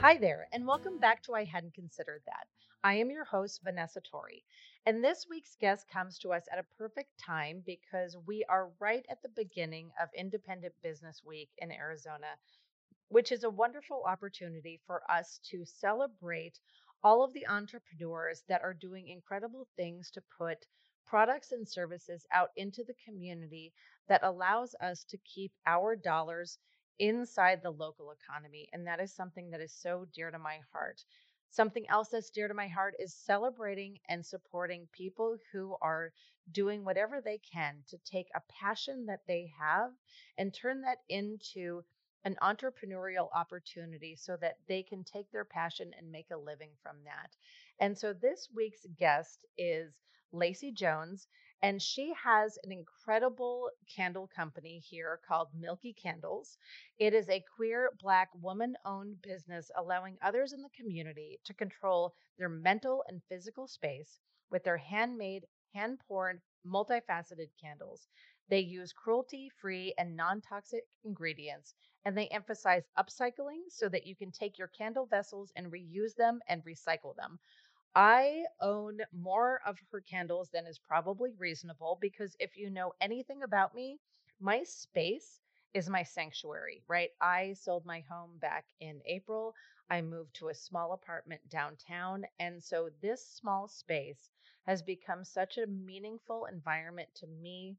Hi there, and welcome back to I Hadn't Considered That. I am your host, Vanessa Torre, and this week's guest comes to us at a perfect time because we are right at the beginning of Independent Business Week in Arizona, which is a wonderful opportunity for us to celebrate all of the entrepreneurs that are doing incredible things to put products and services out into the community that allows us to keep our dollars inside the local economy. And that is something that is so dear to my heart. Something else that's dear to my heart is celebrating and supporting people who are doing whatever they can to take a passion that they have and turn that into an entrepreneurial opportunity so that they can take their passion and make a living from that. And so this week's guest is Lacie Jones, and she has an incredible candle company here called Milky Candles. It is a queer Black woman owned business allowing others in the community to control their mental and physical space with their handmade, hand poured, multifaceted candles. They use cruelty free and non toxic ingredients, and they emphasize upcycling so that you can take your candle vessels and reuse them and recycle them. I own more of her candles than is probably reasonable because if you know anything about me, my space is my sanctuary, right? I sold my home back in April. I moved to a small apartment downtown. And so this small space has become such a meaningful environment to me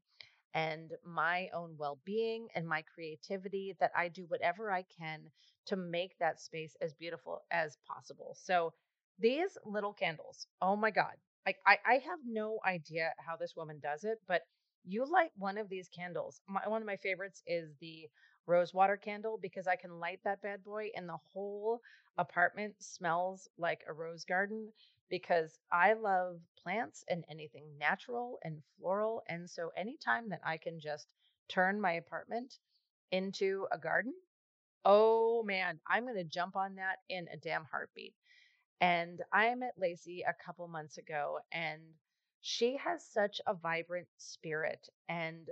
and my own well being and my creativity that I do whatever I can to make that space as beautiful as possible. So these little candles, oh my God. I, I have no idea how this woman does it, but you light one of these candles. My, one of my favorites is the rose water candle because I can light that bad boy and the whole apartment smells like a rose garden because I love plants and anything natural and floral. And so anytime that I can just turn my apartment into a garden, oh man, I'm going to jump on that in a damn heartbeat. And I met Lacie a couple months ago, and she has such a vibrant spirit. And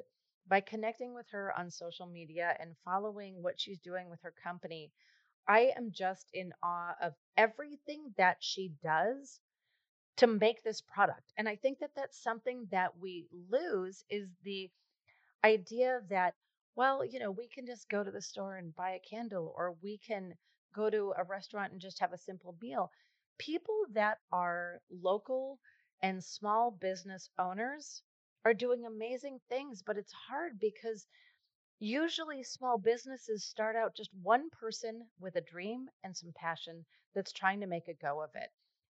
by connecting with her on social media and following what she's doing with her company, I am just in awe of everything that she does to make this product. And I think that that's something that we lose is the idea that, well, you know, we can just go to the store and buy a candle, or we can go to a restaurant and just have a simple meal people that are local and small business owners are doing amazing things, but it's hard because usually small businesses start out just one person with a dream and some passion that's trying to make a go of it.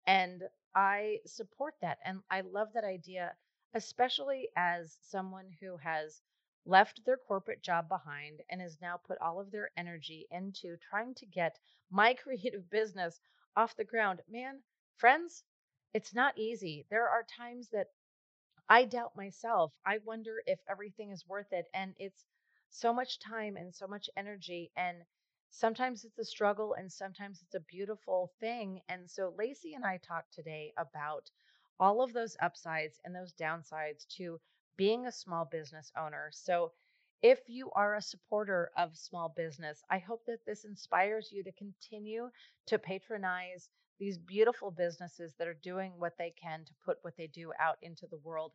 And I support that. And I love that idea, especially as someone who has left their corporate job behind and has now put all of their energy into trying to get my creative business off the ground. Man, friends, it's not easy. There are times that I doubt myself. I wonder if everything is worth it. And it's so much time and so much energy. And sometimes it's a struggle and sometimes it's a beautiful thing. And so Lacie and I talked today about all of those upsides and those downsides to being a small business owner. So if you are a supporter of small business, I hope that this inspires you to continue to patronize these beautiful businesses that are doing what they can to put what they do out into the world.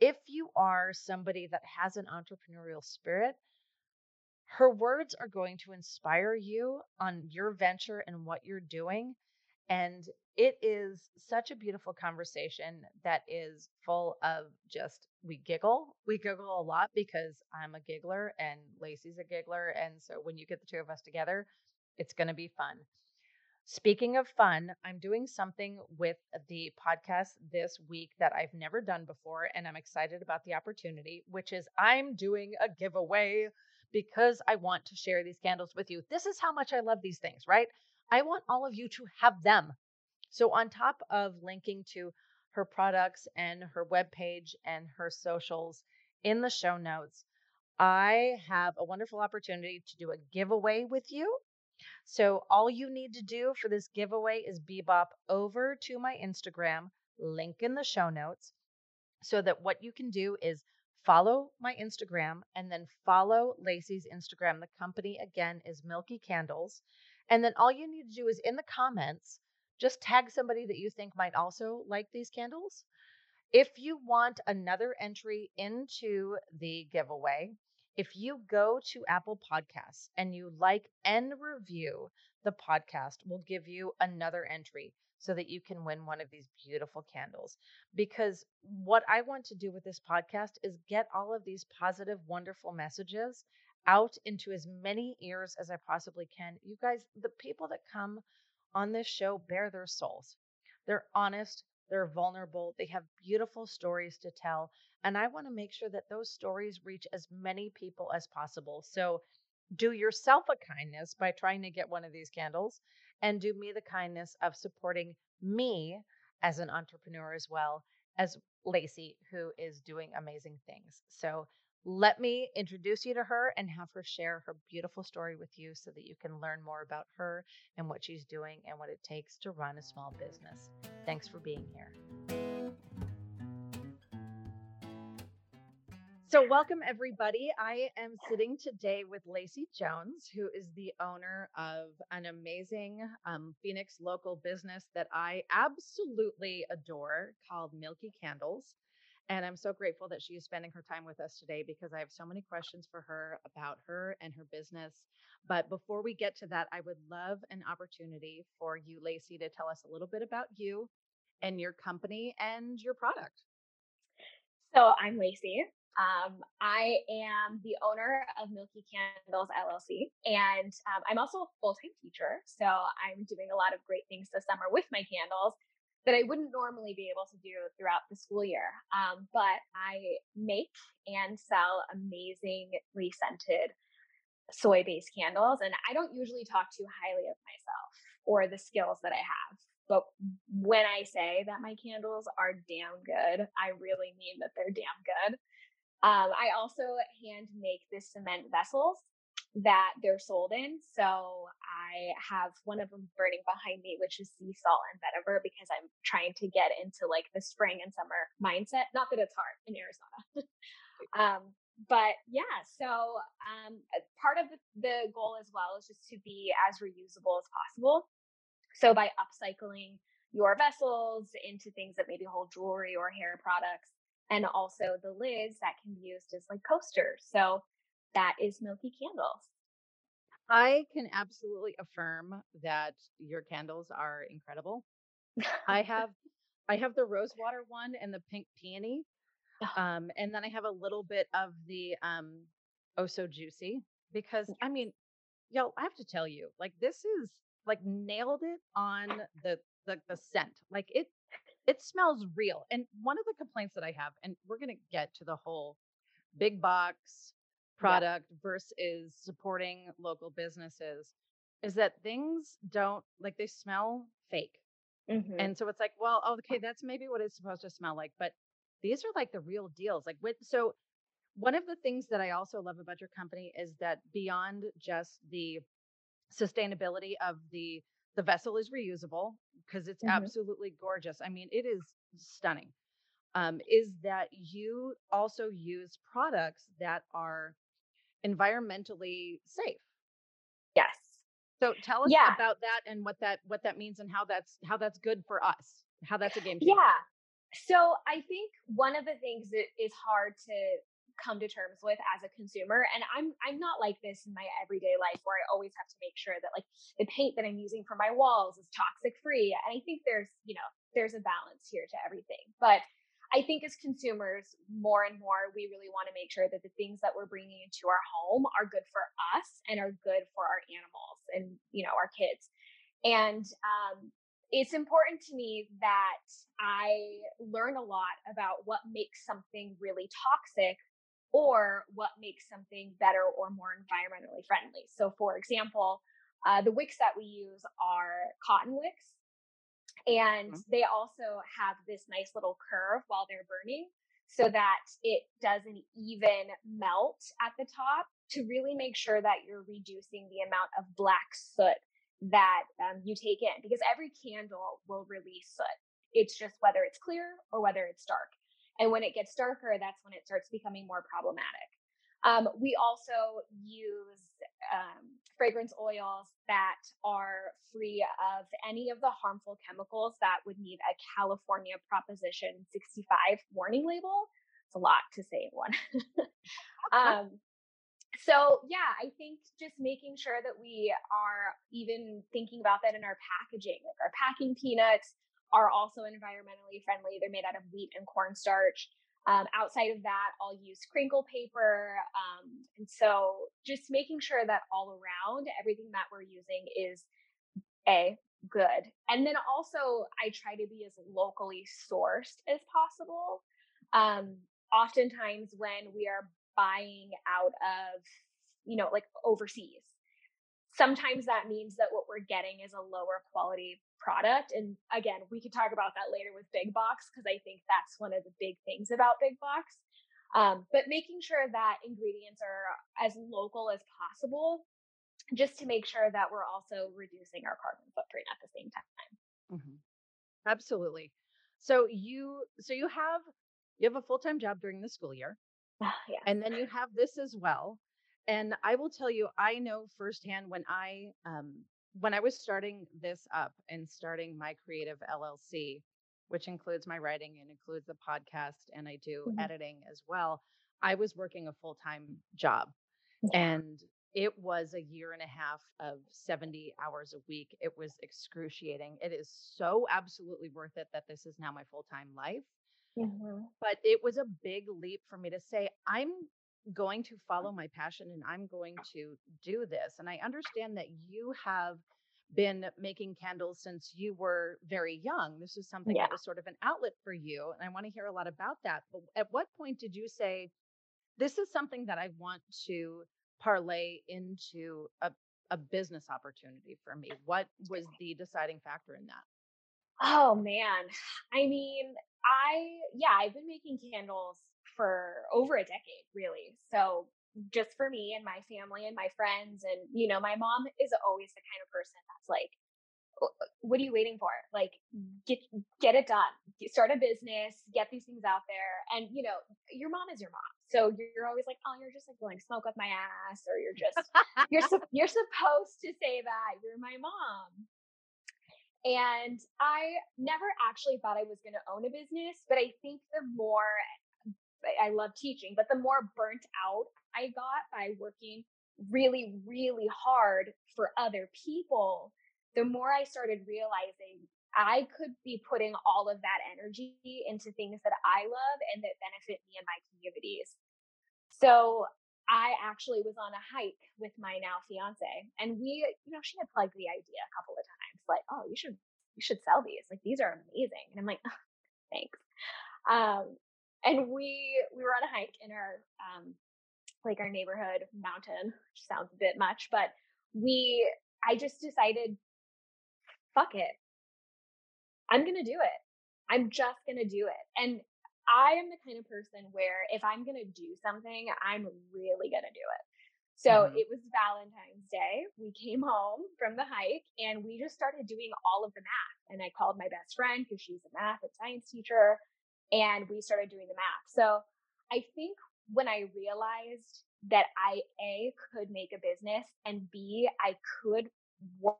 If you are somebody that has an entrepreneurial spirit, her words are going to inspire you on your venture and what you're doing. And it is such a beautiful conversation that is full of just we giggle. We giggle a lot because I'm a giggler and Lacie's a giggler. And so when you get the two of us together, it's going to be fun. Speaking of fun, I'm doing something with the podcast this week that I've never done before, and I'm excited about the opportunity, which is I'm doing a giveaway because I want to share these candles with you. This is how much I love these things, right? I want all of you to have them. So, on top of linking to her products and her webpage and her socials in the show notes, I have a wonderful opportunity to do a giveaway with you. So, all you need to do for this giveaway is bebop over to my Instagram, link in the show notes, so that what you can do is follow my Instagram and then follow Lacie's Instagram. The company again is Milky Candles. And then all you need to do is in the comments, just tag somebody that you think might also like these candles. If you want another entry into the giveaway, if you go to Apple Podcasts and you like and review the podcast, we'll give you another entry so that you can win one of these beautiful candles. Because what I want to do with this podcast is get all of these positive, wonderful messages out into as many ears as I possibly can. You guys, the people that come on this show bare their souls. They're honest, they're vulnerable, they have beautiful stories to tell. And I want to make sure that those stories reach as many people as possible. So do yourself a kindness by trying to get one of these candles and do me the kindness of supporting me as an entrepreneur as well as Lacie, who is doing amazing things. So let me introduce you to her and have her share her beautiful story with you so that you can learn more about her and what she's doing and what it takes to run a small business. Thanks for being here. So, welcome everybody. I am sitting today with Lacie Jones, who is the owner of an amazing um, Phoenix local business that I absolutely adore called Milky Candles. And I'm so grateful that she is spending her time with us today because I have so many questions for her about her and her business. But before we get to that, I would love an opportunity for you, Lacie, to tell us a little bit about you and your company and your product. So, I'm Lacie. Um, I am the owner of Milky Candles LLC, and um, I'm also a full time teacher. So I'm doing a lot of great things this summer with my candles that I wouldn't normally be able to do throughout the school year. Um, but I make and sell amazingly scented soy based candles, and I don't usually talk too highly of myself or the skills that I have. But when I say that my candles are damn good, I really mean that they're damn good. Um, I also hand make the cement vessels that they're sold in. So I have one of them burning behind me, which is sea salt and vetiver, because I'm trying to get into like the spring and summer mindset. Not that it's hard in Arizona. um, but yeah, so um, part of the, the goal as well is just to be as reusable as possible. So by upcycling your vessels into things that maybe hold jewelry or hair products, and also the lids that can be used as like coasters. So that is Milky Candles. I can absolutely affirm that your candles are incredible. I have I have the rose water one and the pink peony. Um, and then I have a little bit of the um oh so juicy because I mean, y'all, I have to tell you, like this is like nailed it on the the the scent. Like it it smells real. And one of the complaints that I have, and we're going to get to the whole big box product yeah. versus supporting local businesses, is that things don't like they smell fake. Mm-hmm. And so it's like, well, okay, that's maybe what it's supposed to smell like, but these are like the real deals. Like with so one of the things that I also love about your company is that beyond just the sustainability of the the vessel is reusable because it's mm-hmm. absolutely gorgeous. I mean, it is stunning. Um, is that you also use products that are environmentally safe? Yes. So tell us yeah. about that and what that what that means and how that's how that's good for us. How that's a game changer. Yeah. So I think one of the things that is hard to come to terms with as a consumer and i'm i'm not like this in my everyday life where i always have to make sure that like the paint that i'm using for my walls is toxic free and i think there's you know there's a balance here to everything but i think as consumers more and more we really want to make sure that the things that we're bringing into our home are good for us and are good for our animals and you know our kids and um, it's important to me that I learn a lot about what makes something really toxic or what makes something better or more environmentally friendly. So, for example, uh, the wicks that we use are cotton wicks, and mm-hmm. they also have this nice little curve while they're burning so that it doesn't even melt at the top to really make sure that you're reducing the amount of black soot that um, you take in because every candle will release soot. It's just whether it's clear or whether it's dark. And when it gets darker, that's when it starts becoming more problematic. Um, we also use um, fragrance oils that are free of any of the harmful chemicals that would need a California Proposition 65 warning label. It's a lot to say in one. um, so yeah, I think just making sure that we are even thinking about that in our packaging, like our packing peanuts are also environmentally friendly. They're made out of wheat and cornstarch. Um, outside of that, I'll use crinkle paper. Um, and so just making sure that all around everything that we're using is a good. And then also I try to be as locally sourced as possible. Um, oftentimes when we are buying out of, you know, like overseas, sometimes that means that what we're getting is a lower quality product. And again, we could talk about that later with big box because I think that's one of the big things about big box. Um, but making sure that ingredients are as local as possible, just to make sure that we're also reducing our carbon footprint at the same time. Mm-hmm. Absolutely. So you so you have you have a full time job during the school year, yeah. and then you have this as well. And I will tell you, I know firsthand when I um, when I was starting this up and starting my creative LLC, which includes my writing and includes the podcast, and I do Mhm. editing as well, I was working a full time job. Yeah. And it was a year and a half of 70 hours a week. It was excruciating. It is so absolutely worth it that this is now my full time life. Mhm. But it was a big leap for me to say, I'm going to mm-hmm. follow my passion and I'm going to do this. And I understand that you have been making candles since you were very young. This is something Yeah. that was sort of an outlet for you. And I want to hear a lot about that. But at what point did you say, this is something that I want to parlay into a, a business opportunity for me? What was the deciding factor in that? Oh man. I mean, I yeah, I've been making candles for over a decade, really. So just for me and my family and my friends and you know, my mom is always the kind of person that's like uh, what are you waiting for? Like get get it done. Start a business, get these things out there. And you know, your mom is your mom. So you're always like, "Oh, you're just like blowing smoke up my ass or you're just you're sup- you're supposed to say that. You're my mom." And I never actually thought I was going to own a business, but I think the more I love teaching, but the more burnt out I got by working really, really hard for other people, the more I started realizing I could be putting all of that energy into things that I love and that benefit me and my communities. So I actually was on a hike with my now fiance, and we, you know, she had plugged the idea a couple of times, like, "Oh, you should, you should sell these. Like, these are amazing." And I'm like, "Thanks." Um, and we we were on a hike in our um, like our neighborhood mountain, which sounds a bit much, but we, I just decided, fuck it, I'm gonna do it. I'm just gonna do it. And I am the kind of person where if I'm gonna do something, I'm really gonna do it. So Mhm. it was Valentine's Day. We came home from the hike and we just started doing all of the math. And I called my best friend because she's a math and science teacher, and we started doing the math. So I think when I realized that I A could make a business and B I could work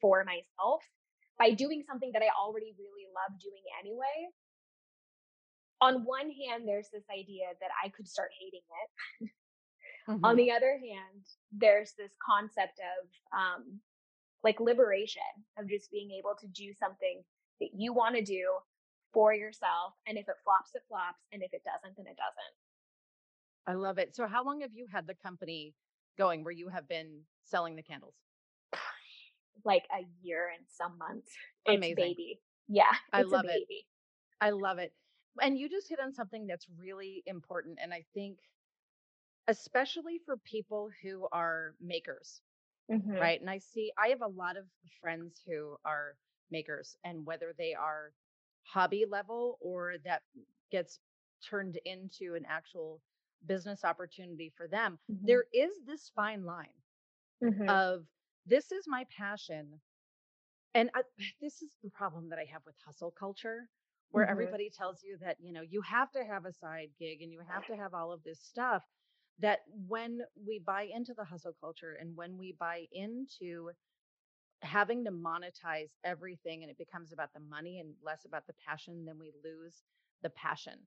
for myself by doing something that I already really love doing anyway. On one hand, there's this idea that I could start hating it. On Mhm. the other hand, there's this concept of um, like liberation of just being able to do something that you want to do for yourself. And if it flops, it flops. And if it doesn't, then it doesn't. I love it. So, how long have you had the company going where you have been selling the candles? Like a year and some months. It's baby. Yeah. I love a it. baby. I love it. And you just hit on something that's really important. And I think, especially for people who are makers, Mhm. right? And I see, I have a lot of friends who are makers, and whether they are hobby level or that gets turned into an actual business opportunity for them, Mhm. there is this fine line Mhm. of this is my passion. And I, this is the problem that I have with hustle culture, where Mhm. everybody tells you that, you know, you have to have a side gig and you have to have all of this stuff. that when we buy into the hustle culture and when we buy into having to monetize everything and it becomes about the money and less about the passion, then we lose the passion.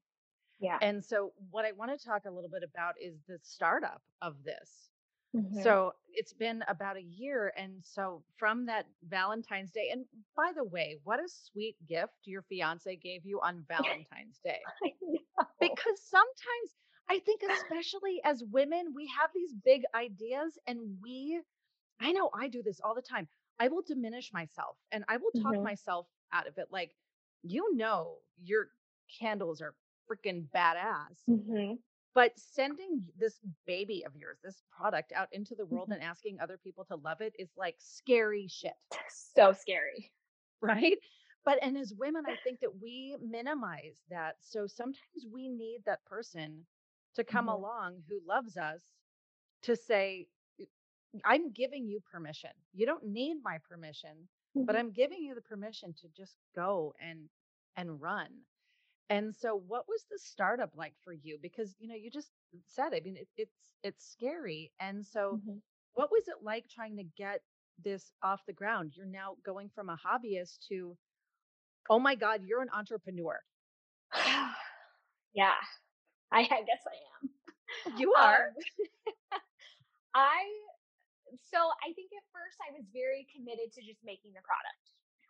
Yeah. And so, what I want to talk a little bit about is the startup of this. Mhm. So, it's been about a year. And so, from that Valentine's Day, and by the way, what a sweet gift your fiance gave you on Valentine's Day. Because sometimes I think, especially as women, we have these big ideas and we, I know I do this all the time. I will diminish myself and I will talk Mhm. myself out of it. Like, you know, your candles are freaking badass, Mhm. but sending this baby of yours, this product out into the world Mhm. and asking other people to love it is like scary shit, So scary. right? But, and as women, I think that we minimize that. So sometimes we need that person to come Mhm. along who loves us to say, I'm giving you permission. You don't need my permission, but Mhm. I'm giving you the permission to just go and and run. And so what was the startup like for you? Because you know, you just said, I mean, it, it's it's scary. And so Mhm. what was it like trying to get this off the ground? You're now going from a hobbyist to, oh my God, you're an entrepreneur. yeah. I, I guess I am. You are. Um, I so I think at first I was very committed to just making the product.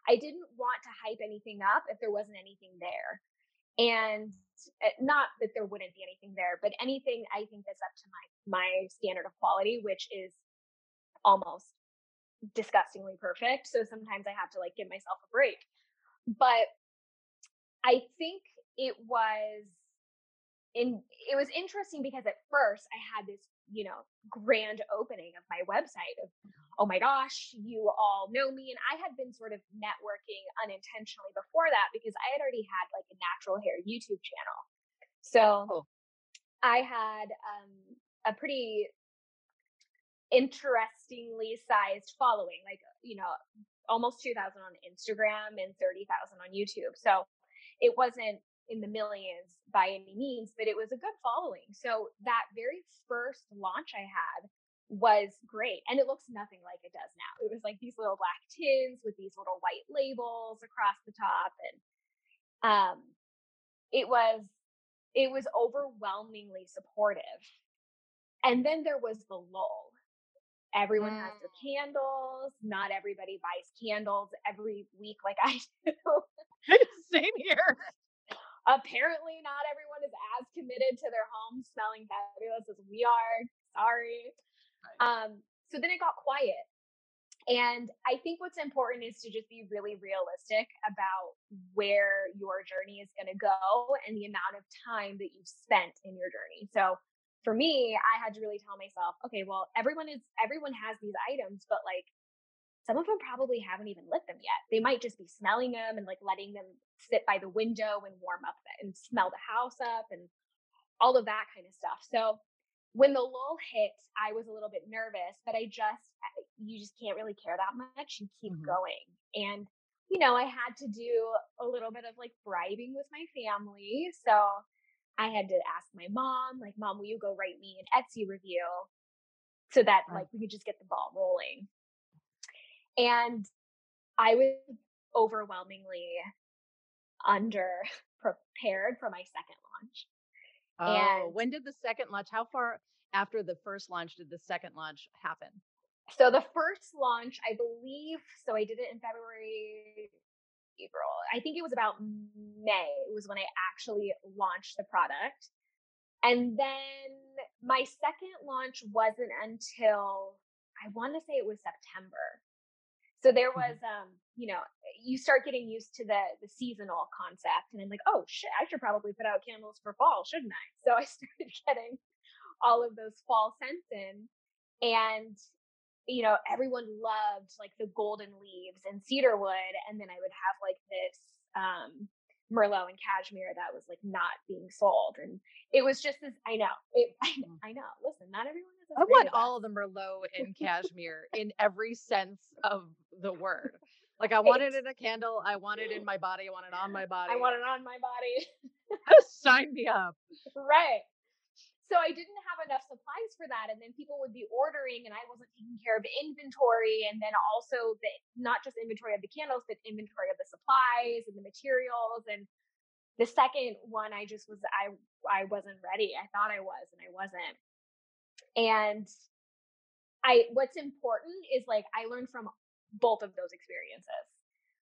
I didn't want to hype anything up if there wasn't anything there. And uh, not that there wouldn't be anything there, but anything I think that's up to my my standard of quality, which is almost disgustingly perfect. So sometimes I have to like give myself a break. But I think it was in it was interesting because at first I had this, you know, grand opening of my website of oh my gosh, you all know me and I had been sort of networking unintentionally before that because I had already had like a natural hair YouTube channel. So Oh. I had um a pretty interestingly sized following, like you know, almost 2000 on Instagram and 30,000 on YouTube. So it wasn't in the millions by any means, but it was a good following. So that very first launch I had was great. And it looks nothing like it does now. It was like these little black tins with these little white labels across the top. And um it was it was overwhelmingly supportive. And then there was the lull. Everyone has their candles. Not everybody buys candles every week like I do Same here. Apparently not everyone is as committed to their home smelling fabulous as we are. Sorry. Um, so then it got quiet. And I think what's important is to just be really realistic about where your journey is going to go and the amount of time that you've spent in your journey. So for me, I had to really tell myself, okay, well, everyone is everyone has these items, but like some of them probably haven't even lit them yet. They might just be smelling them and like letting them sit by the window and warm up and smell the house up and all of that kind of stuff. So when the lull hit, I was a little bit nervous, but I just, you just can't really care that much and keep Mhm. going. And, you know, I had to do a little bit of like bribing with my family. So I had to ask my mom, like, mom, will you go write me an Etsy review so that like we could just get the ball rolling? And I was overwhelmingly under prepared for my second launch. Oh, And- when did the second launch? How far after the first launch did the second launch happen? So the first launch, I believe, so I did it in February, April. I think it was about May was when I actually launched the product. And then my second launch wasn't until I want to say it was September. So there Mhm. was um, you know, you start getting used to the the seasonal concept and I'm like, "Oh shit, I should probably put out candles for fall, shouldn't I?" So I started getting all of those fall scents in and you know, everyone loved like the golden leaves and cedarwood and then I would have like this um merlot and cashmere that was like not being sold and it was just as I know. It I, Mm. I know. Listen, not everyone I want all of the Merlot and cashmere in every sense of the word. Like I want it in a candle. I want it in my body. I want it on my body. I want it on my body. Sign me up. right. So I didn't have enough supplies for that. And then people would be ordering and I wasn't taking care of inventory. And then also the not just inventory of the candles, but inventory of the supplies and the materials. And the second one I just was I I wasn't ready. I thought I was and I wasn't. And I what's important is like I learned from both of those experiences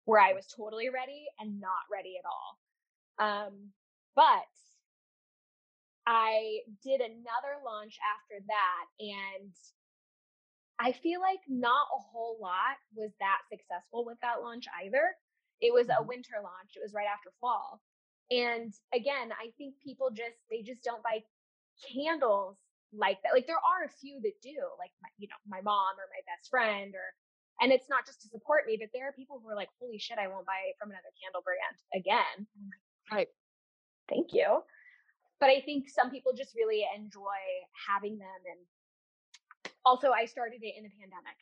where I was totally ready and not ready at all. Um, but I did another launch after that, and I feel like not a whole lot was that successful with that launch either. It was a mm-hmm. winter launch, it was right after fall. And again, I think people just, they just don't buy candles like that. Like there are a few that do, like my, you know, my mom or my best friend or and it's not just to support me, but there are people who are like, holy shit, I won't buy from another candle brand again. Right. Thank you but I think some people just really enjoy having them. And also, I started it in the pandemic.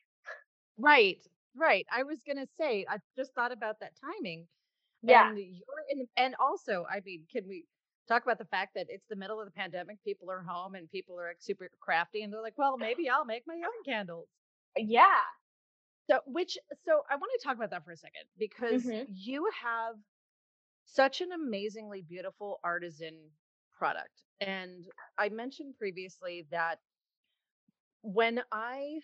Right, right. I was gonna say, I just thought about that timing. Yeah. And you're in, and also, I mean, can we talk about the fact that it's the middle of the pandemic? People are home and people are like super crafty, and they're like, well, maybe I'll make my own candles. Yeah. So, which, so I want to talk about that for a second because mm-hmm. you have such an amazingly beautiful artisan product. And I mentioned previously that when I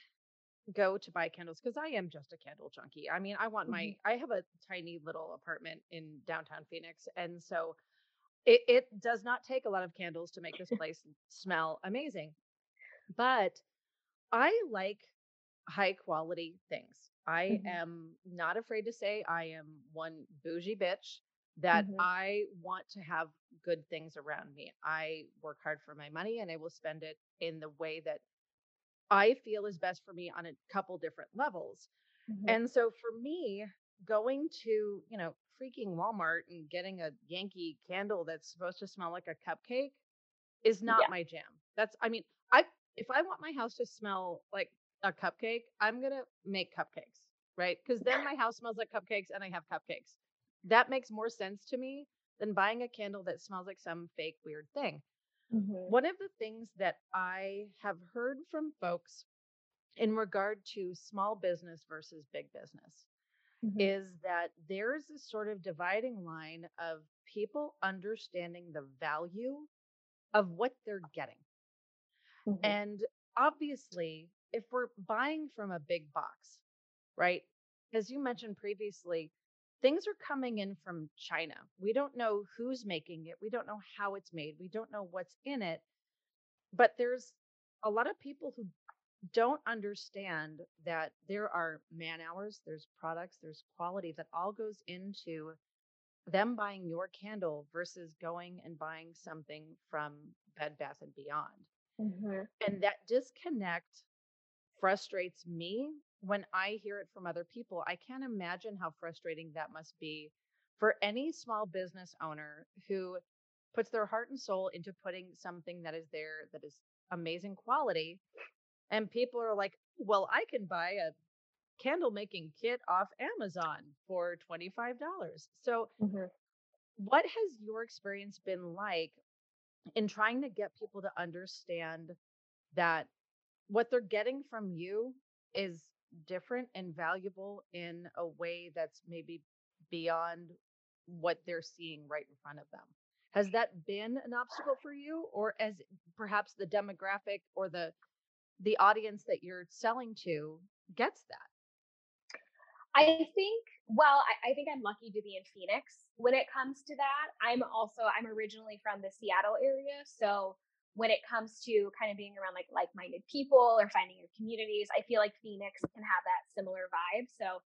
go to buy candles, because I am just a candle junkie. I mean, I want my, mm-hmm. I have a tiny little apartment in downtown Phoenix. And so it, it does not take a lot of candles to make this place smell amazing. But I like high quality things. I mm-hmm. am not afraid to say I am one bougie bitch that mm-hmm. I want to have good things around me. I work hard for my money and I will spend it in the way that I feel is best for me on a couple different levels. Mm-hmm. And so for me, going to, you know, freaking Walmart and getting a Yankee candle that's supposed to smell like a cupcake is not yeah. my jam. That's I mean, I if I want my house to smell like a cupcake, I'm going to make cupcakes, right? Cuz then my house smells like cupcakes and I have cupcakes that makes more sense to me than buying a candle that smells like some fake weird thing. Mm-hmm. One of the things that I have heard from folks in regard to small business versus big business mm-hmm. is that there's this sort of dividing line of people understanding the value of what they're getting. Mm-hmm. And obviously, if we're buying from a big box, right? As you mentioned previously, things are coming in from China. We don't know who's making it. We don't know how it's made. We don't know what's in it. But there's a lot of people who don't understand that there are man hours, there's products, there's quality that all goes into them buying your candle versus going and buying something from Bed Bath and Beyond. Mm-hmm. And that disconnect frustrates me when I hear it from other people, I can't imagine how frustrating that must be for any small business owner who puts their heart and soul into putting something that is there that is amazing quality. And people are like, well, I can buy a candle making kit off Amazon for $25. So, mm-hmm. what has your experience been like in trying to get people to understand that what they're getting from you is different and valuable in a way that's maybe beyond what they're seeing right in front of them. Has that been an obstacle for you or as perhaps the demographic or the the audience that you're selling to gets that? I think well, I, I think I'm lucky to be in Phoenix when it comes to that. I'm also I'm originally from the Seattle area, so when it comes to kind of being around like like-minded people or finding your communities i feel like phoenix can have that similar vibe so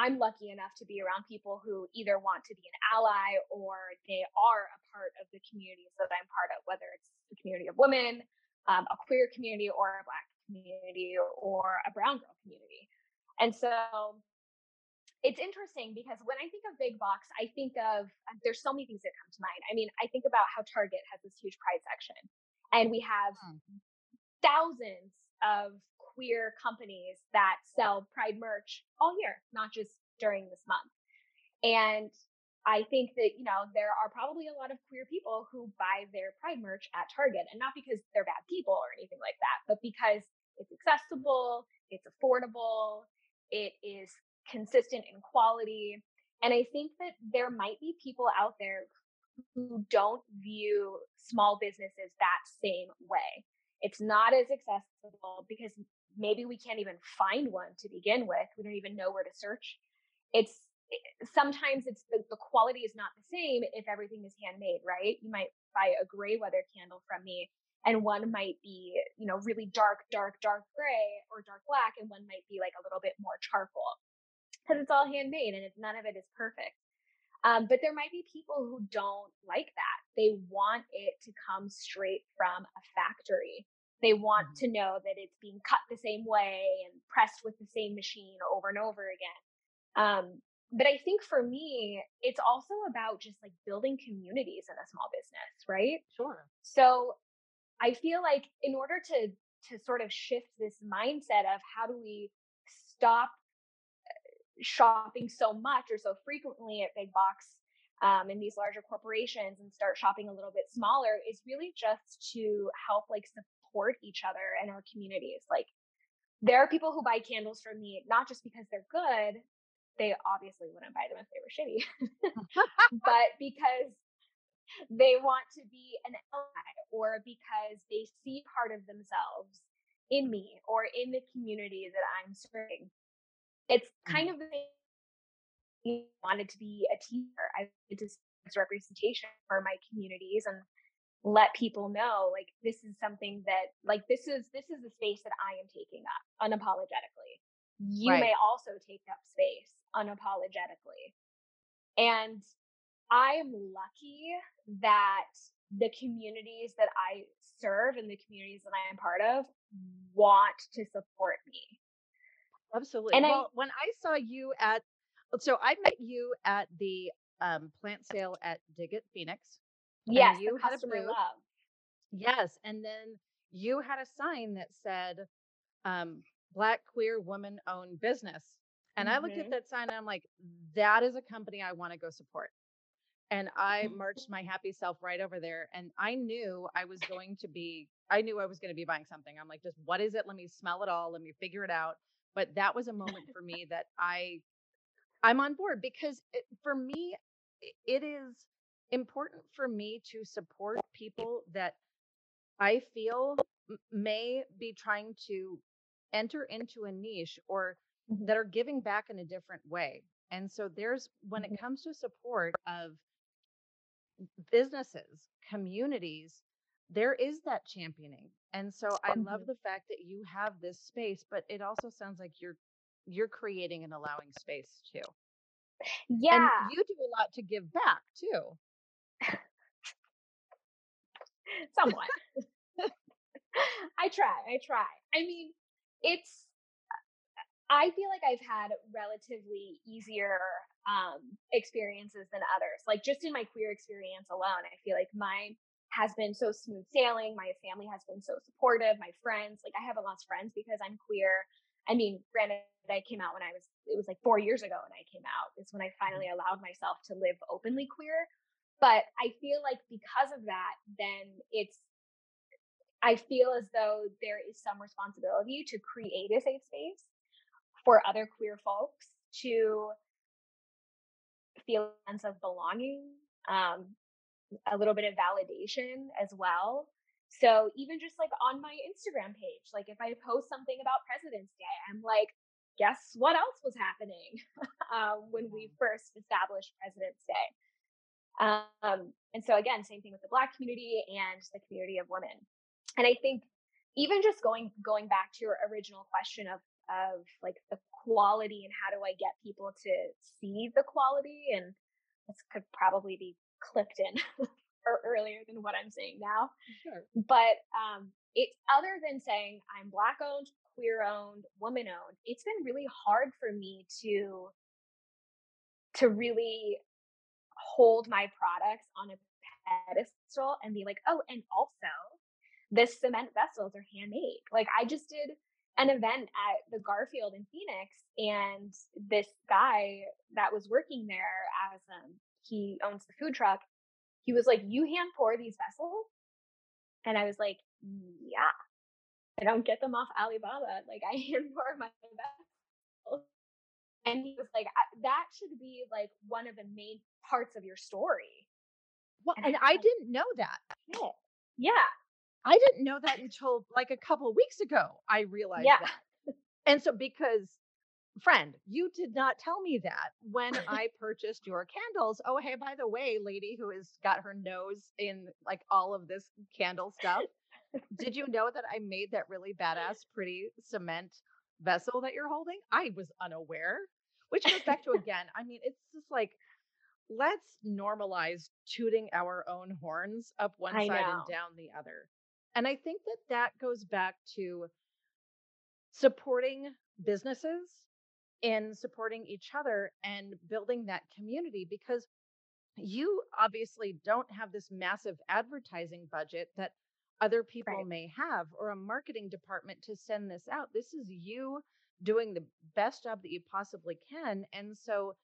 i'm lucky enough to be around people who either want to be an ally or they are a part of the communities that i'm part of whether it's the community of women um, a queer community or a black community or a brown girl community and so it's interesting because when I think of big box, I think of there's so many things that come to mind. I mean, I think about how Target has this huge pride section, and we have mm. thousands of queer companies that sell Pride merch all year, not just during this month. And I think that, you know, there are probably a lot of queer people who buy their Pride merch at Target, and not because they're bad people or anything like that, but because it's accessible, it's affordable, it is consistent in quality. And I think that there might be people out there who don't view small businesses that same way. It's not as accessible because maybe we can't even find one to begin with. We don't even know where to search. It's eh, sometimes it's the, the quality is not the same if everything is handmade, right? You might buy a gray weather candle from me and one might be, you know, really dark, dark, dark gray or dark black, and one might be like a little bit more charcoal because it's all handmade and it's none of it is perfect. Um, but there might be people who don't like that. They want it to come straight from a factory. They want mm-hmm. to know that it's being cut the same way and pressed with the same machine over and over again. Um, but I think for me, it's also about just like building communities in a small business, right? Sure. So I feel like in order to to sort of shift this mindset of how do we stop shopping so much or so frequently at big box um, in these larger corporations and start shopping a little bit smaller is really just to help like support each other and our communities. Like there are people who buy candles from me not just because they're good, they obviously wouldn't buy them if they were shitty, but because they want to be an ally or because they see part of themselves in me or in the community that I'm serving it's kind mm-hmm. of the wanted to be a teacher. I wanted to representation for my communities and let people know like this is something that like this is this is the space that I am taking up unapologetically. You right. may also take up space unapologetically. And I'm lucky that the communities that I serve and the communities that I am part of want to support me. Absolutely. And well, I, when I saw you at, so I met you at the um, plant sale at Dig Phoenix. Yes, you had a booth. Love. Yes, and then you had a sign that said um, "Black Queer Woman Owned Business," and mm-hmm. I looked at mm-hmm. that sign and I'm like, "That is a company I want to go support." And I marched my happy self right over there, and I knew I was going to be. I knew I was going to be buying something. I'm like, just what is it? Let me smell it all. Let me figure it out but that was a moment for me that I I'm on board because it, for me it is important for me to support people that I feel may be trying to enter into a niche or mm-hmm. that are giving back in a different way. And so there's when it mm-hmm. comes to support of businesses, communities, there is that championing and so i love mm-hmm. the fact that you have this space but it also sounds like you're you're creating and allowing space too. Yeah. and you do a lot to give back too. Somewhat. I try i try. I mean it's i feel like i've had relatively easier um experiences than others like just in my queer experience alone i feel like mine has been so smooth sailing. My family has been so supportive. My friends, like I haven't lost friends because I'm queer. I mean, granted, I came out when I was, it was like four years ago when I came out. It's when I finally allowed myself to live openly queer. But I feel like because of that, then it's, I feel as though there is some responsibility to create a safe space for other queer folks to feel a sense of belonging, um, a little bit of validation as well. So even just like on my Instagram page, like if I post something about President's Day, I'm like, guess what else was happening um, when we first established President's Day? Um, and so again, same thing with the Black community and the community of women. And I think even just going going back to your original question of of like the quality and how do I get people to see the quality and this could probably be clipped in earlier than what I'm saying now. Sure. But um, it's other than saying I'm black owned, queer owned, woman owned. It's been really hard for me to to really hold my products on a pedestal and be like, oh, and also the cement vessels are handmade. Like I just did an event at the Garfield in Phoenix, and this guy that was working there as um, he owns the food truck, he was like, You hand pour these vessels? And I was like, Yeah. I don't get them off Alibaba. Like I hand pour my vessels. And he was like, that should be like one of the main parts of your story. Well, and, and I, I didn't know that. Yeah. Yeah. I didn't know that until like a couple weeks ago. I realized yeah. that. And so because friend, you did not tell me that when I purchased your candles. Oh, hey, by the way, lady who has got her nose in like all of this candle stuff. Did you know that I made that really badass, pretty cement vessel that you're holding? I was unaware, which goes back to again, I mean, it's just like, let's normalize tooting our own horns up one I side know. and down the other. And I think that that goes back to supporting businesses in supporting each other and building that community because you obviously don't have this massive advertising budget that other people right. may have or a marketing department to send this out. This is you doing the best job that you possibly can. And so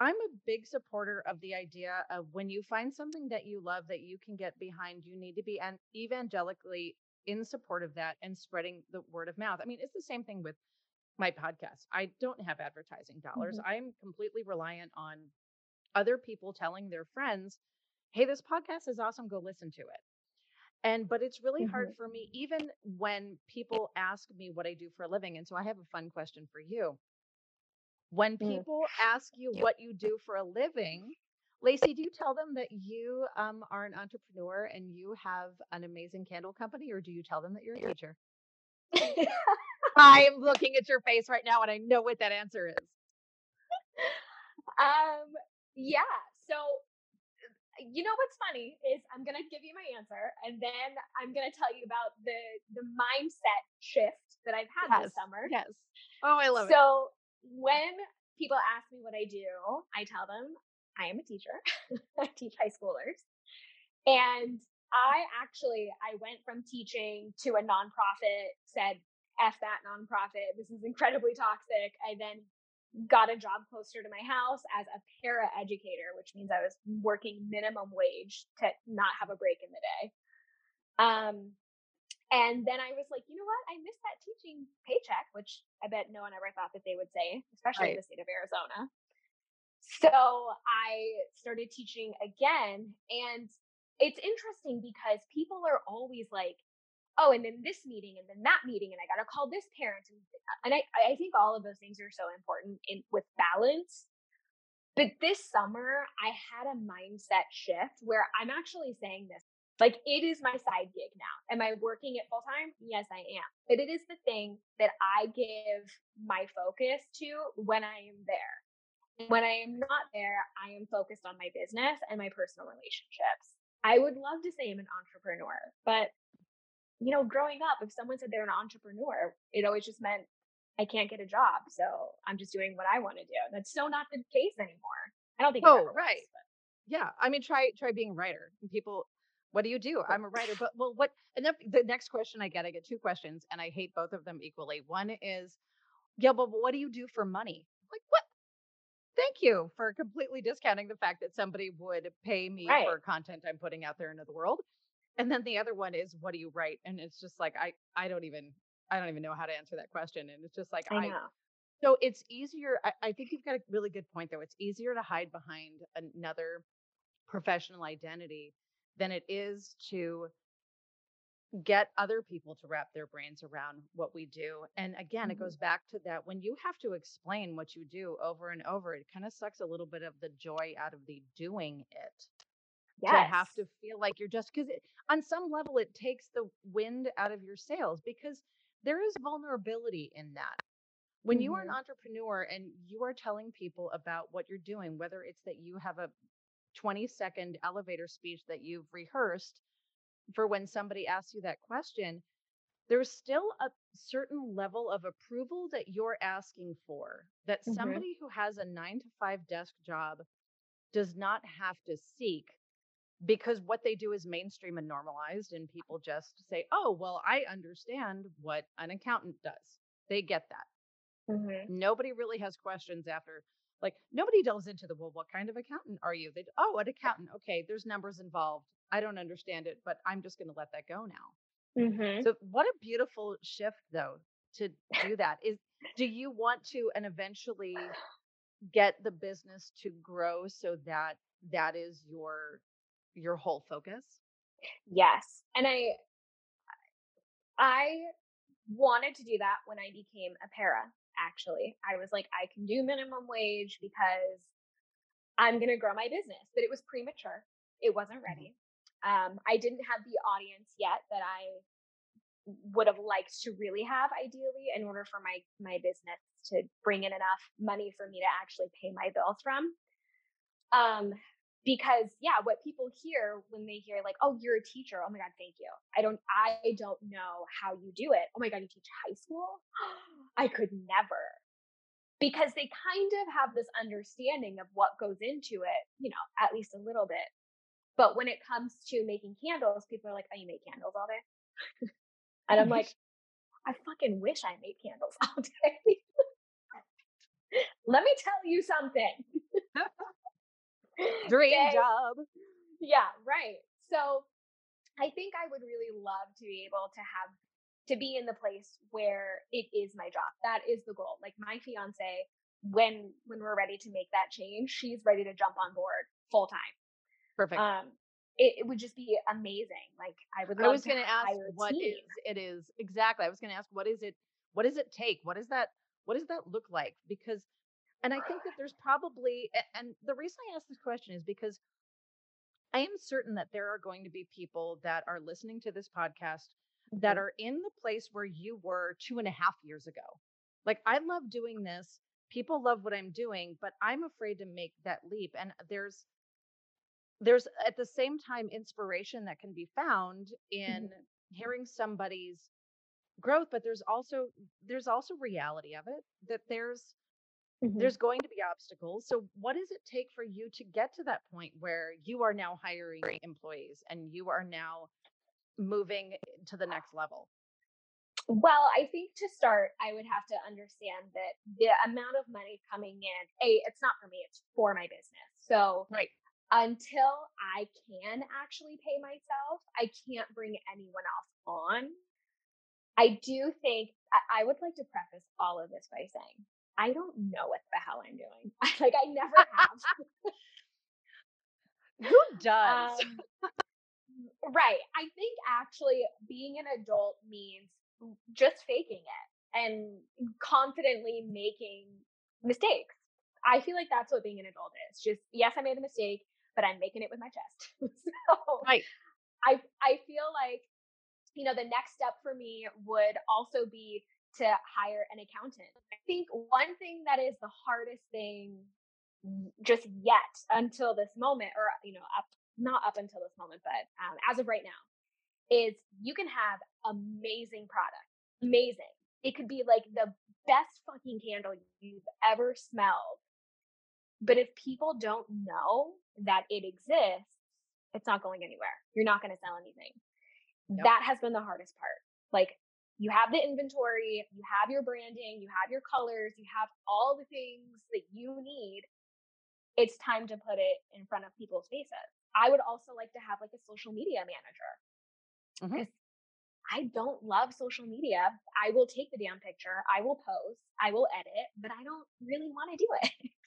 I'm a big supporter of the idea of when you find something that you love that you can get behind, you need to be an evangelically in support of that and spreading the word of mouth. I mean, it's the same thing with my podcast. I don't have advertising dollars. Mm-hmm. I'm completely reliant on other people telling their friends, "Hey, this podcast is awesome. Go listen to it." And but it's really mm-hmm. hard for me even when people ask me what I do for a living. And so I have a fun question for you. When mm. people mm. ask you what you do for a living, Lacie, do you tell them that you um, are an entrepreneur and you have an amazing candle company, or do you tell them that you're a teacher? I am looking at your face right now and I know what that answer is. Um, yeah. So, you know what's funny is I'm going to give you my answer and then I'm going to tell you about the the mindset shift that I've had yes, this summer. Yes. Oh, I love so, it. So, when people ask me what I do, I tell them I am a teacher. I teach high schoolers. And I actually I went from teaching to a nonprofit, said F that nonprofit. This is incredibly toxic. I then got a job closer to my house as a para educator, which means I was working minimum wage to not have a break in the day. Um, and then I was like, you know what? I missed that teaching paycheck, which I bet no one ever thought that they would say, especially right. in the state of Arizona. So I started teaching again. And it's interesting because people are always like, oh, and then this meeting and then that meeting, and I got to call this parent. And, and I, I think all of those things are so important in with balance. But this summer, I had a mindset shift where I'm actually saying this like it is my side gig now. Am I working it full time? Yes, I am. But it is the thing that I give my focus to when I am there. When I am not there, I am focused on my business and my personal relationships. I would love to say I'm an entrepreneur, but you know, growing up, if someone said they're an entrepreneur, it always just meant I can't get a job. So I'm just doing what I want to do. That's so not the case anymore. I don't think. Oh, right. Was, yeah. I mean, try try being a writer. And people what do you do? I'm a writer, but well, what? And then the next question I get, I get two questions, and I hate both of them equally. One is, yeah, but what do you do for money? Like what? Thank you for completely discounting the fact that somebody would pay me right. for content I'm putting out there into the world. And then the other one is, what do you write? And it's just like I I don't even I don't even know how to answer that question. And it's just like I, I know. So it's easier. I, I think you've got a really good point, though. It's easier to hide behind another professional identity than it is to get other people to wrap their brains around what we do. And again, mm-hmm. it goes back to that when you have to explain what you do over and over, it kind of sucks a little bit of the joy out of the doing it. Yes. To have to feel like you're just because on some level it takes the wind out of your sails because there is vulnerability in that. When mm-hmm. you are an mm-hmm. entrepreneur and you are telling people about what you're doing, whether it's that you have a 20 second elevator speech that you've rehearsed for when somebody asks you that question, there's still a certain level of approval that you're asking for that mm-hmm. somebody who has a nine to five desk job does not have to seek because what they do is mainstream and normalized and people just say oh well i understand what an accountant does they get that mm-hmm. nobody really has questions after like nobody delves into the well, what kind of accountant are you? They oh, an accountant. Okay, there's numbers involved. I don't understand it, but I'm just going to let that go now. Mhm. So what a beautiful shift though to do that. Is do you want to and eventually get the business to grow so that that is your your whole focus? Yes. And I I wanted to do that when I became a para, actually. I was like, I can do minimum wage because I'm going to grow my business, but it was premature. It wasn't Mhm. ready. Um, I didn't have the audience yet that I would have liked to really have ideally in order for my my business to bring in enough money for me to actually pay my bills from. Um, because yeah, what people hear when they hear like, "Oh, you're a teacher." Oh my god, thank you. I don't I don't know how you do it. Oh my god, you teach high school? I could never. Because they kind of have this understanding of what goes into it, you know, at least a little bit. But when it comes to making candles, people are like, "Oh, you make candles all day?" and I'm like, "I fucking wish I made candles all day." Let me tell you something. Dream Okay? job. Yeah, right. So I think I would really love to be able to have to be in the place where it is my job. That is the goal. Like my fiance, when when we're ready to make that change, she's ready to jump on board full time. Perfect. Um, it, it would just be amazing. Like I would I was going to ask what team. is it is exactly. I was going to ask what is it what does it take? What is that what does that look like? Because and I think that there's probably and the reason I ask this question is because I am certain that there are going to be people that are listening to this podcast that Mhm. are in the place where you were two and a half years ago. Like, I love doing this. People love what I'm doing, but I'm afraid to make that leap. And there's, there's at the same time inspiration that can be found in Mhm. hearing somebody's growth, but there's also, there's also reality of it that there's, Mhm. there's going to be obstacles. So, what does it take for you to get to that point where you are now hiring employees and you are now moving to the next level? Well, I think to start, I would have to understand that the amount of money coming in, A, it's not for me, it's for my business. So Right. until I can actually pay myself, I can't bring anyone else on. I do think I would like to preface all of this by saying I don't know what the hell I'm doing. like I never have. Who does? um, right. I think actually being an adult means just faking it and confidently making mistakes. I feel like that's what being an adult is. Just yes, I made a mistake, but I'm making it with my chest. so right. I I feel like you know the next step for me would also be to hire an accountant. I think one thing that is the hardest thing just yet until this moment or you know up not up until this moment but um, as of right now is you can have amazing product amazing. It could be like the best fucking candle you've ever smelled. But if people don't know that it exists it's not going anywhere. You're not going to sell anything. Yep. that has been the hardest part. Like you have the inventory you have your branding you have your colors you have all the things that you need it's time to put it in front of people's faces i would also like to have like a social media manager Mhm. because I don't love social media. I will take the damn picture, I will post, I will edit, but I don't really want to do it.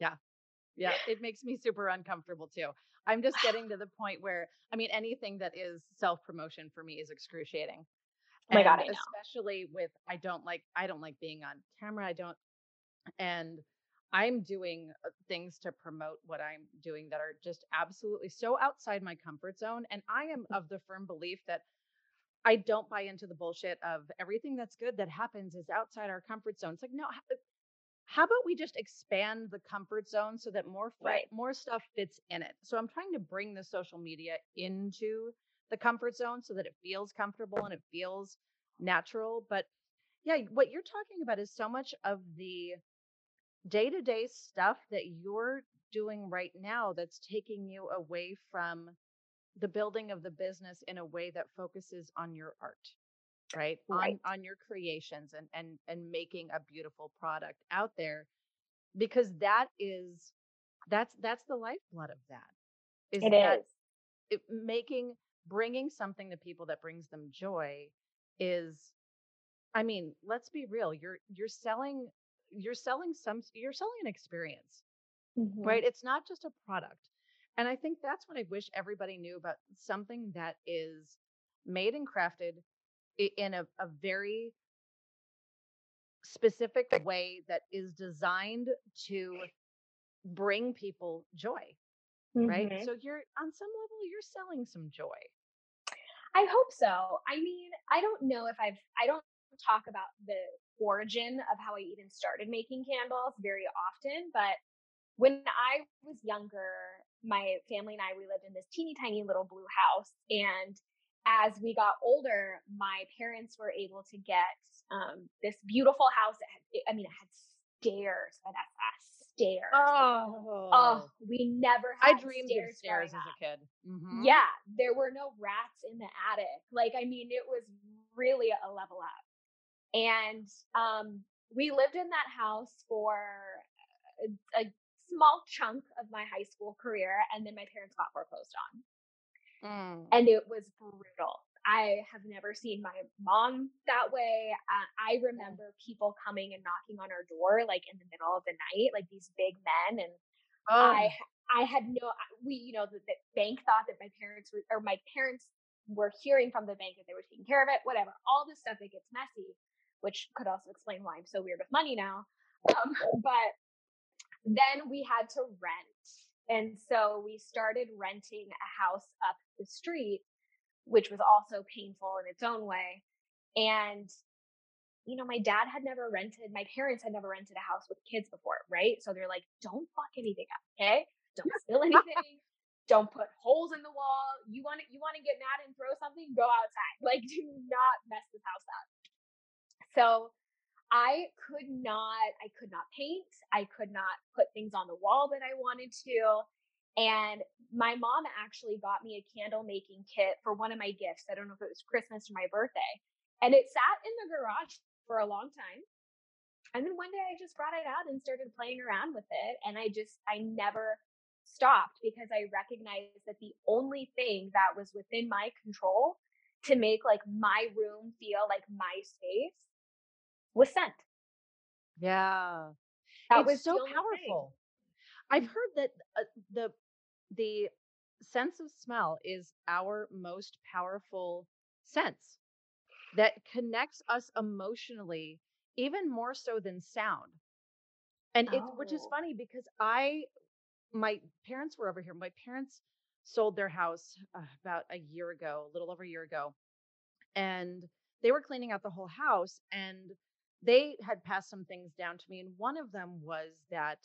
Yeah. Yeah, it makes me super uncomfortable too. I'm just getting to the point where, I mean, anything that is self promotion for me is excruciating. Oh my God, And I know. especially with, I don't like, I don't like being on camera. I don't, and I'm doing uh, things to promote what I'm doing that are just absolutely so outside my comfort zone. And I am of the firm belief that I don't buy into the bullshit of everything that's good that happens is outside our comfort zone. It's like, no, how about we just expand the comfort zone so that more Right. more stuff fits in it. So I'm trying to bring the social media into the comfort zone so that it feels comfortable and it feels natural. But yeah, what you're talking about is so much of the day-to-day stuff that you're doing right now that's taking you away from the building of the business in a way that focuses on your art right Right. on on your creations and and and making a beautiful product out there because that is that's that's the lifeblood of that is It that is. it, making bringing something to people that brings them joy is I mean, let's be real. You're you're selling you're selling some you're selling an experience, Mhm. right? It's not just a product. And I think that's what I wish everybody knew about something that is made and crafted in a, a very specific way that is designed to bring people joy, right? Mhm. So you're on some level, you're selling some joy. I hope so. I mean, I don't know if I've I don't talk about the origin of how I even started making candles very often, but when I was younger, my family and I we lived in this teeny tiny little blue house and as we got older, my parents were able to get um, this beautiful house had, I mean, it had stairs, that's stairs. Oh, Oh, we never I dreamed stairs of stairs as a kid. Mhm. Yeah, there were no rats in the attic. Like, I mean, it was really a level up. And um, we lived in that house for a, a small chunk of my high school career, and then my parents got foreclosed on. Mm. And it was brutal. I have never seen my mom that way. Uh, I remember people coming and knocking on our door, like in the middle of the night, like these big men, and Oh, I I had no we you know the, the bank thought that my parents were or my parents were hearing from the bank that they were taking care of it whatever all this stuff that gets messy which could also explain why I'm so weird with money now um, but then we had to rent and so we started renting a house up the street which was also painful in its own way and you know, my dad had never rented, my parents had never rented a house with kids before, right? So they're like, don't fuck anything up, okay? Don't spill anything. don't put holes in the wall. You want to you want to get mad and throw something? Go outside. Like, do not mess this house up. So I could not, I could not paint. I could not put things on the wall that I wanted to. And my mom actually got me a candle making kit for one of my gifts. I don't know if it was Christmas or my birthday. And it sat in the garage for a long time. And then one day I just brought it out and started playing around with it. And I just, I never stopped because I recognized that the only thing that was within my control to make like my room feel like my space was scent. yeah. That it's was so only thing. powerful. I've heard that uh, the the sense of smell is our most powerful sense that connects us emotionally even more so than sound. And it's which is Oh. funny because I my parents were over here. My parents sold their house uh, about a year ago, a little over a year ago, and they were cleaning out the whole house and they had passed some things down to me and one of them was that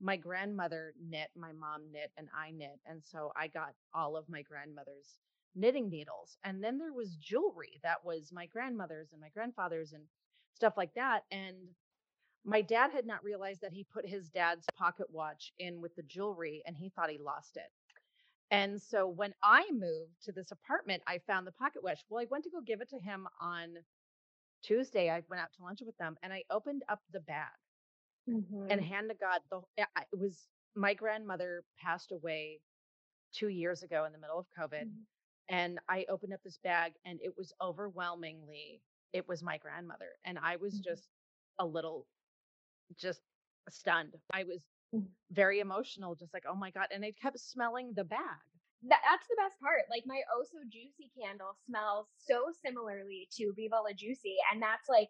my grandmother knit my mom knit and i knit and so i got all of my grandmother's knitting needles and then there was jewelry that was my grandmother's and my grandfather's and stuff like that and my dad had not realized that he put his dad's pocket watch in with the jewelry and he thought he lost it and so when I moved to this apartment, I found the pocket watch. Well, I went to go give it to him on Tuesday. I went out to lunch with them and I opened up the bag and Mhm. hand to God, the it was my grandmother passed away two years ago in the middle of COVID. Mhm. And I opened up this bag and it was overwhelmingly, it was my grandmother. And I was Mhm. just a little, just stunned. I was Mhm. very emotional, just like, oh my God. And I kept smelling the bag. That, that's the best part. Like my Oh So Juicy candle smells so similarly to Viva La Juicy. And that's like,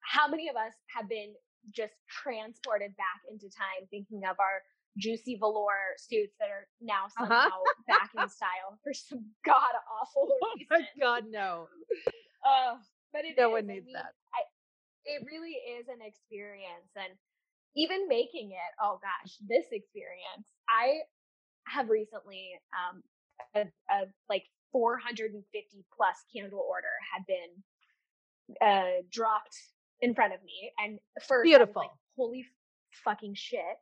how many of us have been just transported back into time thinking of our juicy velour suits that are now Uh-huh. somehow back in style for some god awful reason. Oh my God, no. Uh, but it No is. one I needs mean, that. it really is an experience and even making it oh gosh this experience i have recently um a, a like 450 plus candle order had been uh dropped in front of me and first was like Beautiful. holy fucking shit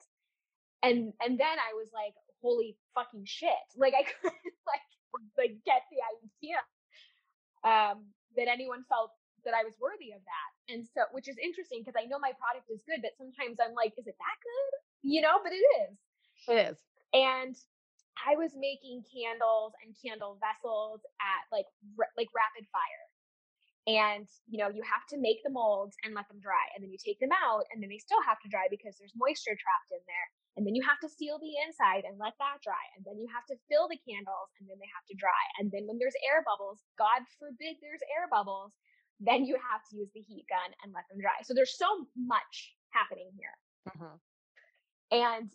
and and then i was like holy fucking shit like i couldn't like like get the idea um that anyone felt that I was worthy of that. And so, which is interesting because I know my product is good, but sometimes I'm like, is it that good? You know, but it is. It is. And I was making candles and candle vessels at like r- like rapid fire. And you know, you have to make the molds and let them dry. And then you take them out and then they still have to dry because there's moisture trapped in there. And then you have to seal the inside and let that dry. And then you have to fill the candles and then they have to dry. And then when there's air bubbles, God forbid there's air bubbles, then you have to use the heat gun and let them dry. So there's so much happening here. Mm-hmm. And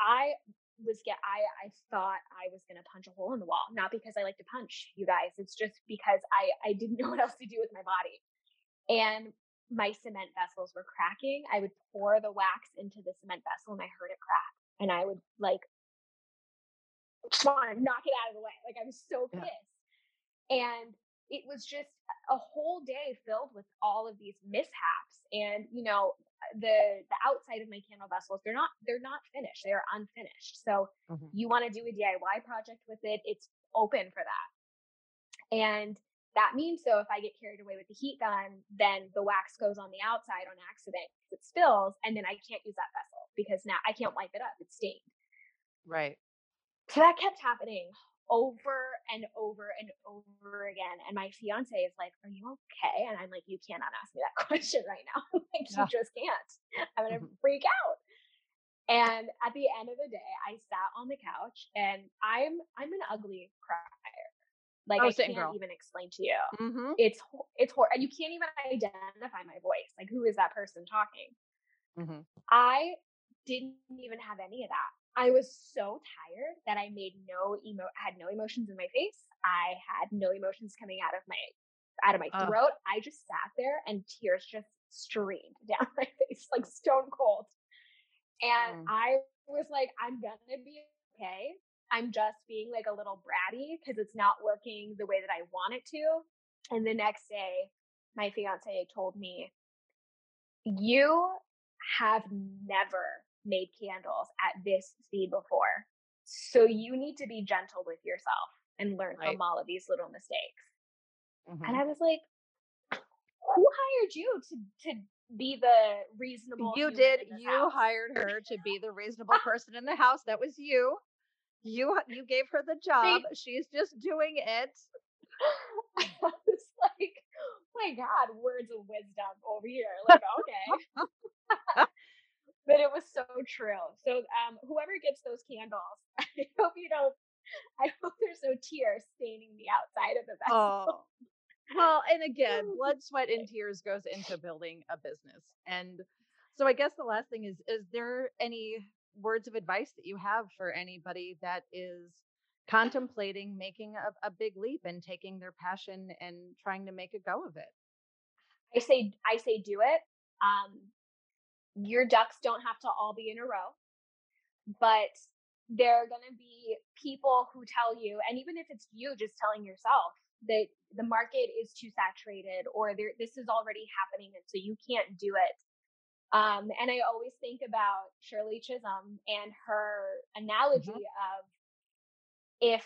I was get I I thought I was gonna punch a hole in the wall. Not because I like to punch, you guys. It's just because I I didn't know what else to do with my body. And my cement vessels were cracking. I would pour the wax into the cement vessel and I heard it crack. And I would like want to knock it out of the way. Like I was so pissed. Yeah. And it was just a whole day filled with all of these mishaps. And, you know, the the outside of my candle vessels, they're not they're not finished. They are unfinished. So mm-hmm. you want to do a DIY project with it, it's open for that. And that means so if I get carried away with the heat gun, then the wax goes on the outside on accident, it spills, and then I can't use that vessel because now I can't wipe it up. It's stained. Right. So that kept happening over and over and over again. And my fiance is like, Are you okay? And I'm like, You cannot ask me that question right now. like, yeah. you just can't. I'm going to mm-hmm. freak out. And at the end of the day, I sat on the couch and I'm I'm an ugly crier. Like oh, I can't girl. even explain to you. Mm-hmm. It's it's horrible. And you can't even identify my voice. Like who is that person talking? Mm-hmm. I didn't even have any of that. I was so tired that I made no emo had no emotions in my face. I had no emotions coming out of my out of my throat. I just sat there and tears just streamed down my face like stone cold. And mm. I was like, I'm gonna be okay. I'm just being like a little bratty because it's not working the way that I want it to. And the next day, my fiance told me, You have never made candles at this speed before. So you need to be gentle with yourself and learn right. from all of these little mistakes. Mm-hmm. And I was like, Who hired you to, to be the reasonable? You did. You house? hired her to be the reasonable person in the house. That was you. You you gave her the job. She's just doing it. I was like, my God, words of wisdom over here. Like, okay. But it was so true. So um whoever gets those candles, I hope you don't I hope there's no tears staining the outside of the vessel. Oh. Well, and again, blood, sweat, and tears goes into building a business. And so I guess the last thing is is there any words of advice that you have for anybody that is contemplating making a, a big leap and taking their passion and trying to make a go of it? I say, I say, do it. Um, your ducks don't have to all be in a row, but there are going to be people who tell you, and even if it's you just telling yourself that the market is too saturated or there, this is already happening and so you can't do it um, and I always think about Shirley Chisholm and her analogy mm-hmm. of if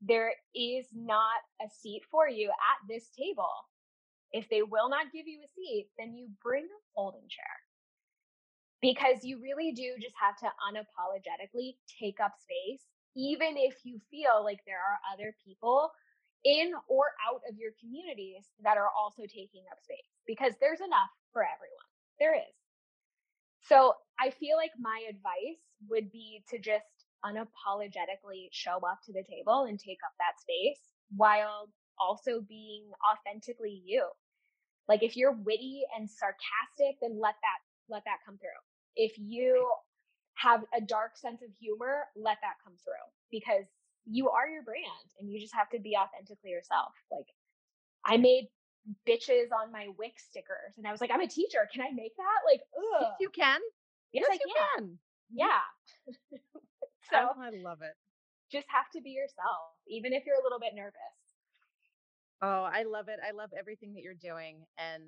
there is not a seat for you at this table, if they will not give you a seat, then you bring a folding chair. Because you really do just have to unapologetically take up space, even if you feel like there are other people in or out of your communities that are also taking up space, because there's enough for everyone. There is. So I feel like my advice would be to just unapologetically show up to the table and take up that space while also being authentically you. Like if you're witty and sarcastic, then let that let that come through. If you have a dark sense of humor, let that come through because you are your brand and you just have to be authentically yourself. Like I made bitches on my Wix stickers. And I was like, I'm a teacher. Can I make that? Like, ugh. Yes, you can. Yes, yes I can. can. Mm-hmm. Yeah. so oh, I love it. Just have to be yourself, even if you're a little bit nervous. Oh, I love it. I love everything that you're doing. And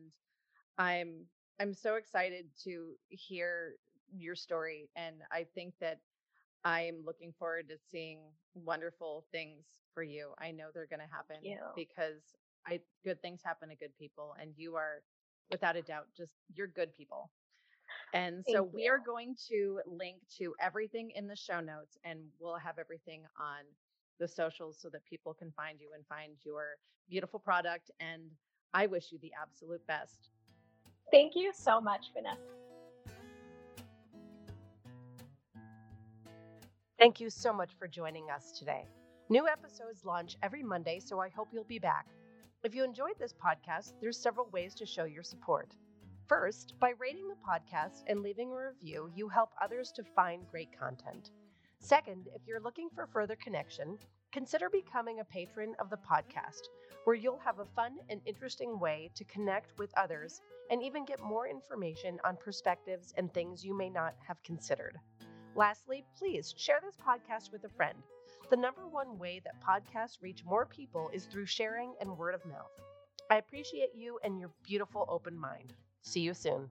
I'm I'm so excited to hear your story. And I think that I'm looking forward to seeing wonderful things for you. I know they're going to happen because I good things happen to good people, and you are without a doubt just you're good people. And so we are going to link to everything in the show notes and we'll have everything on the socials so that people can find you and find your beautiful product. And I wish you the absolute best. Thank you so much, Vanessa. Thank you so much for joining us today. New episodes launch every Monday, so I hope you'll be back. If you enjoyed this podcast, there's several ways to show your support. First, by rating the podcast and leaving a review, you help others to find great content. Second, if you're looking for further connection, consider becoming a patron of the podcast, where you'll have a fun and interesting way to connect with others and even get more information on perspectives and things you may not have considered. Lastly, please share this podcast with a friend. The number one way that podcasts reach more people is through sharing and word of mouth. I appreciate you and your beautiful open mind. See you soon.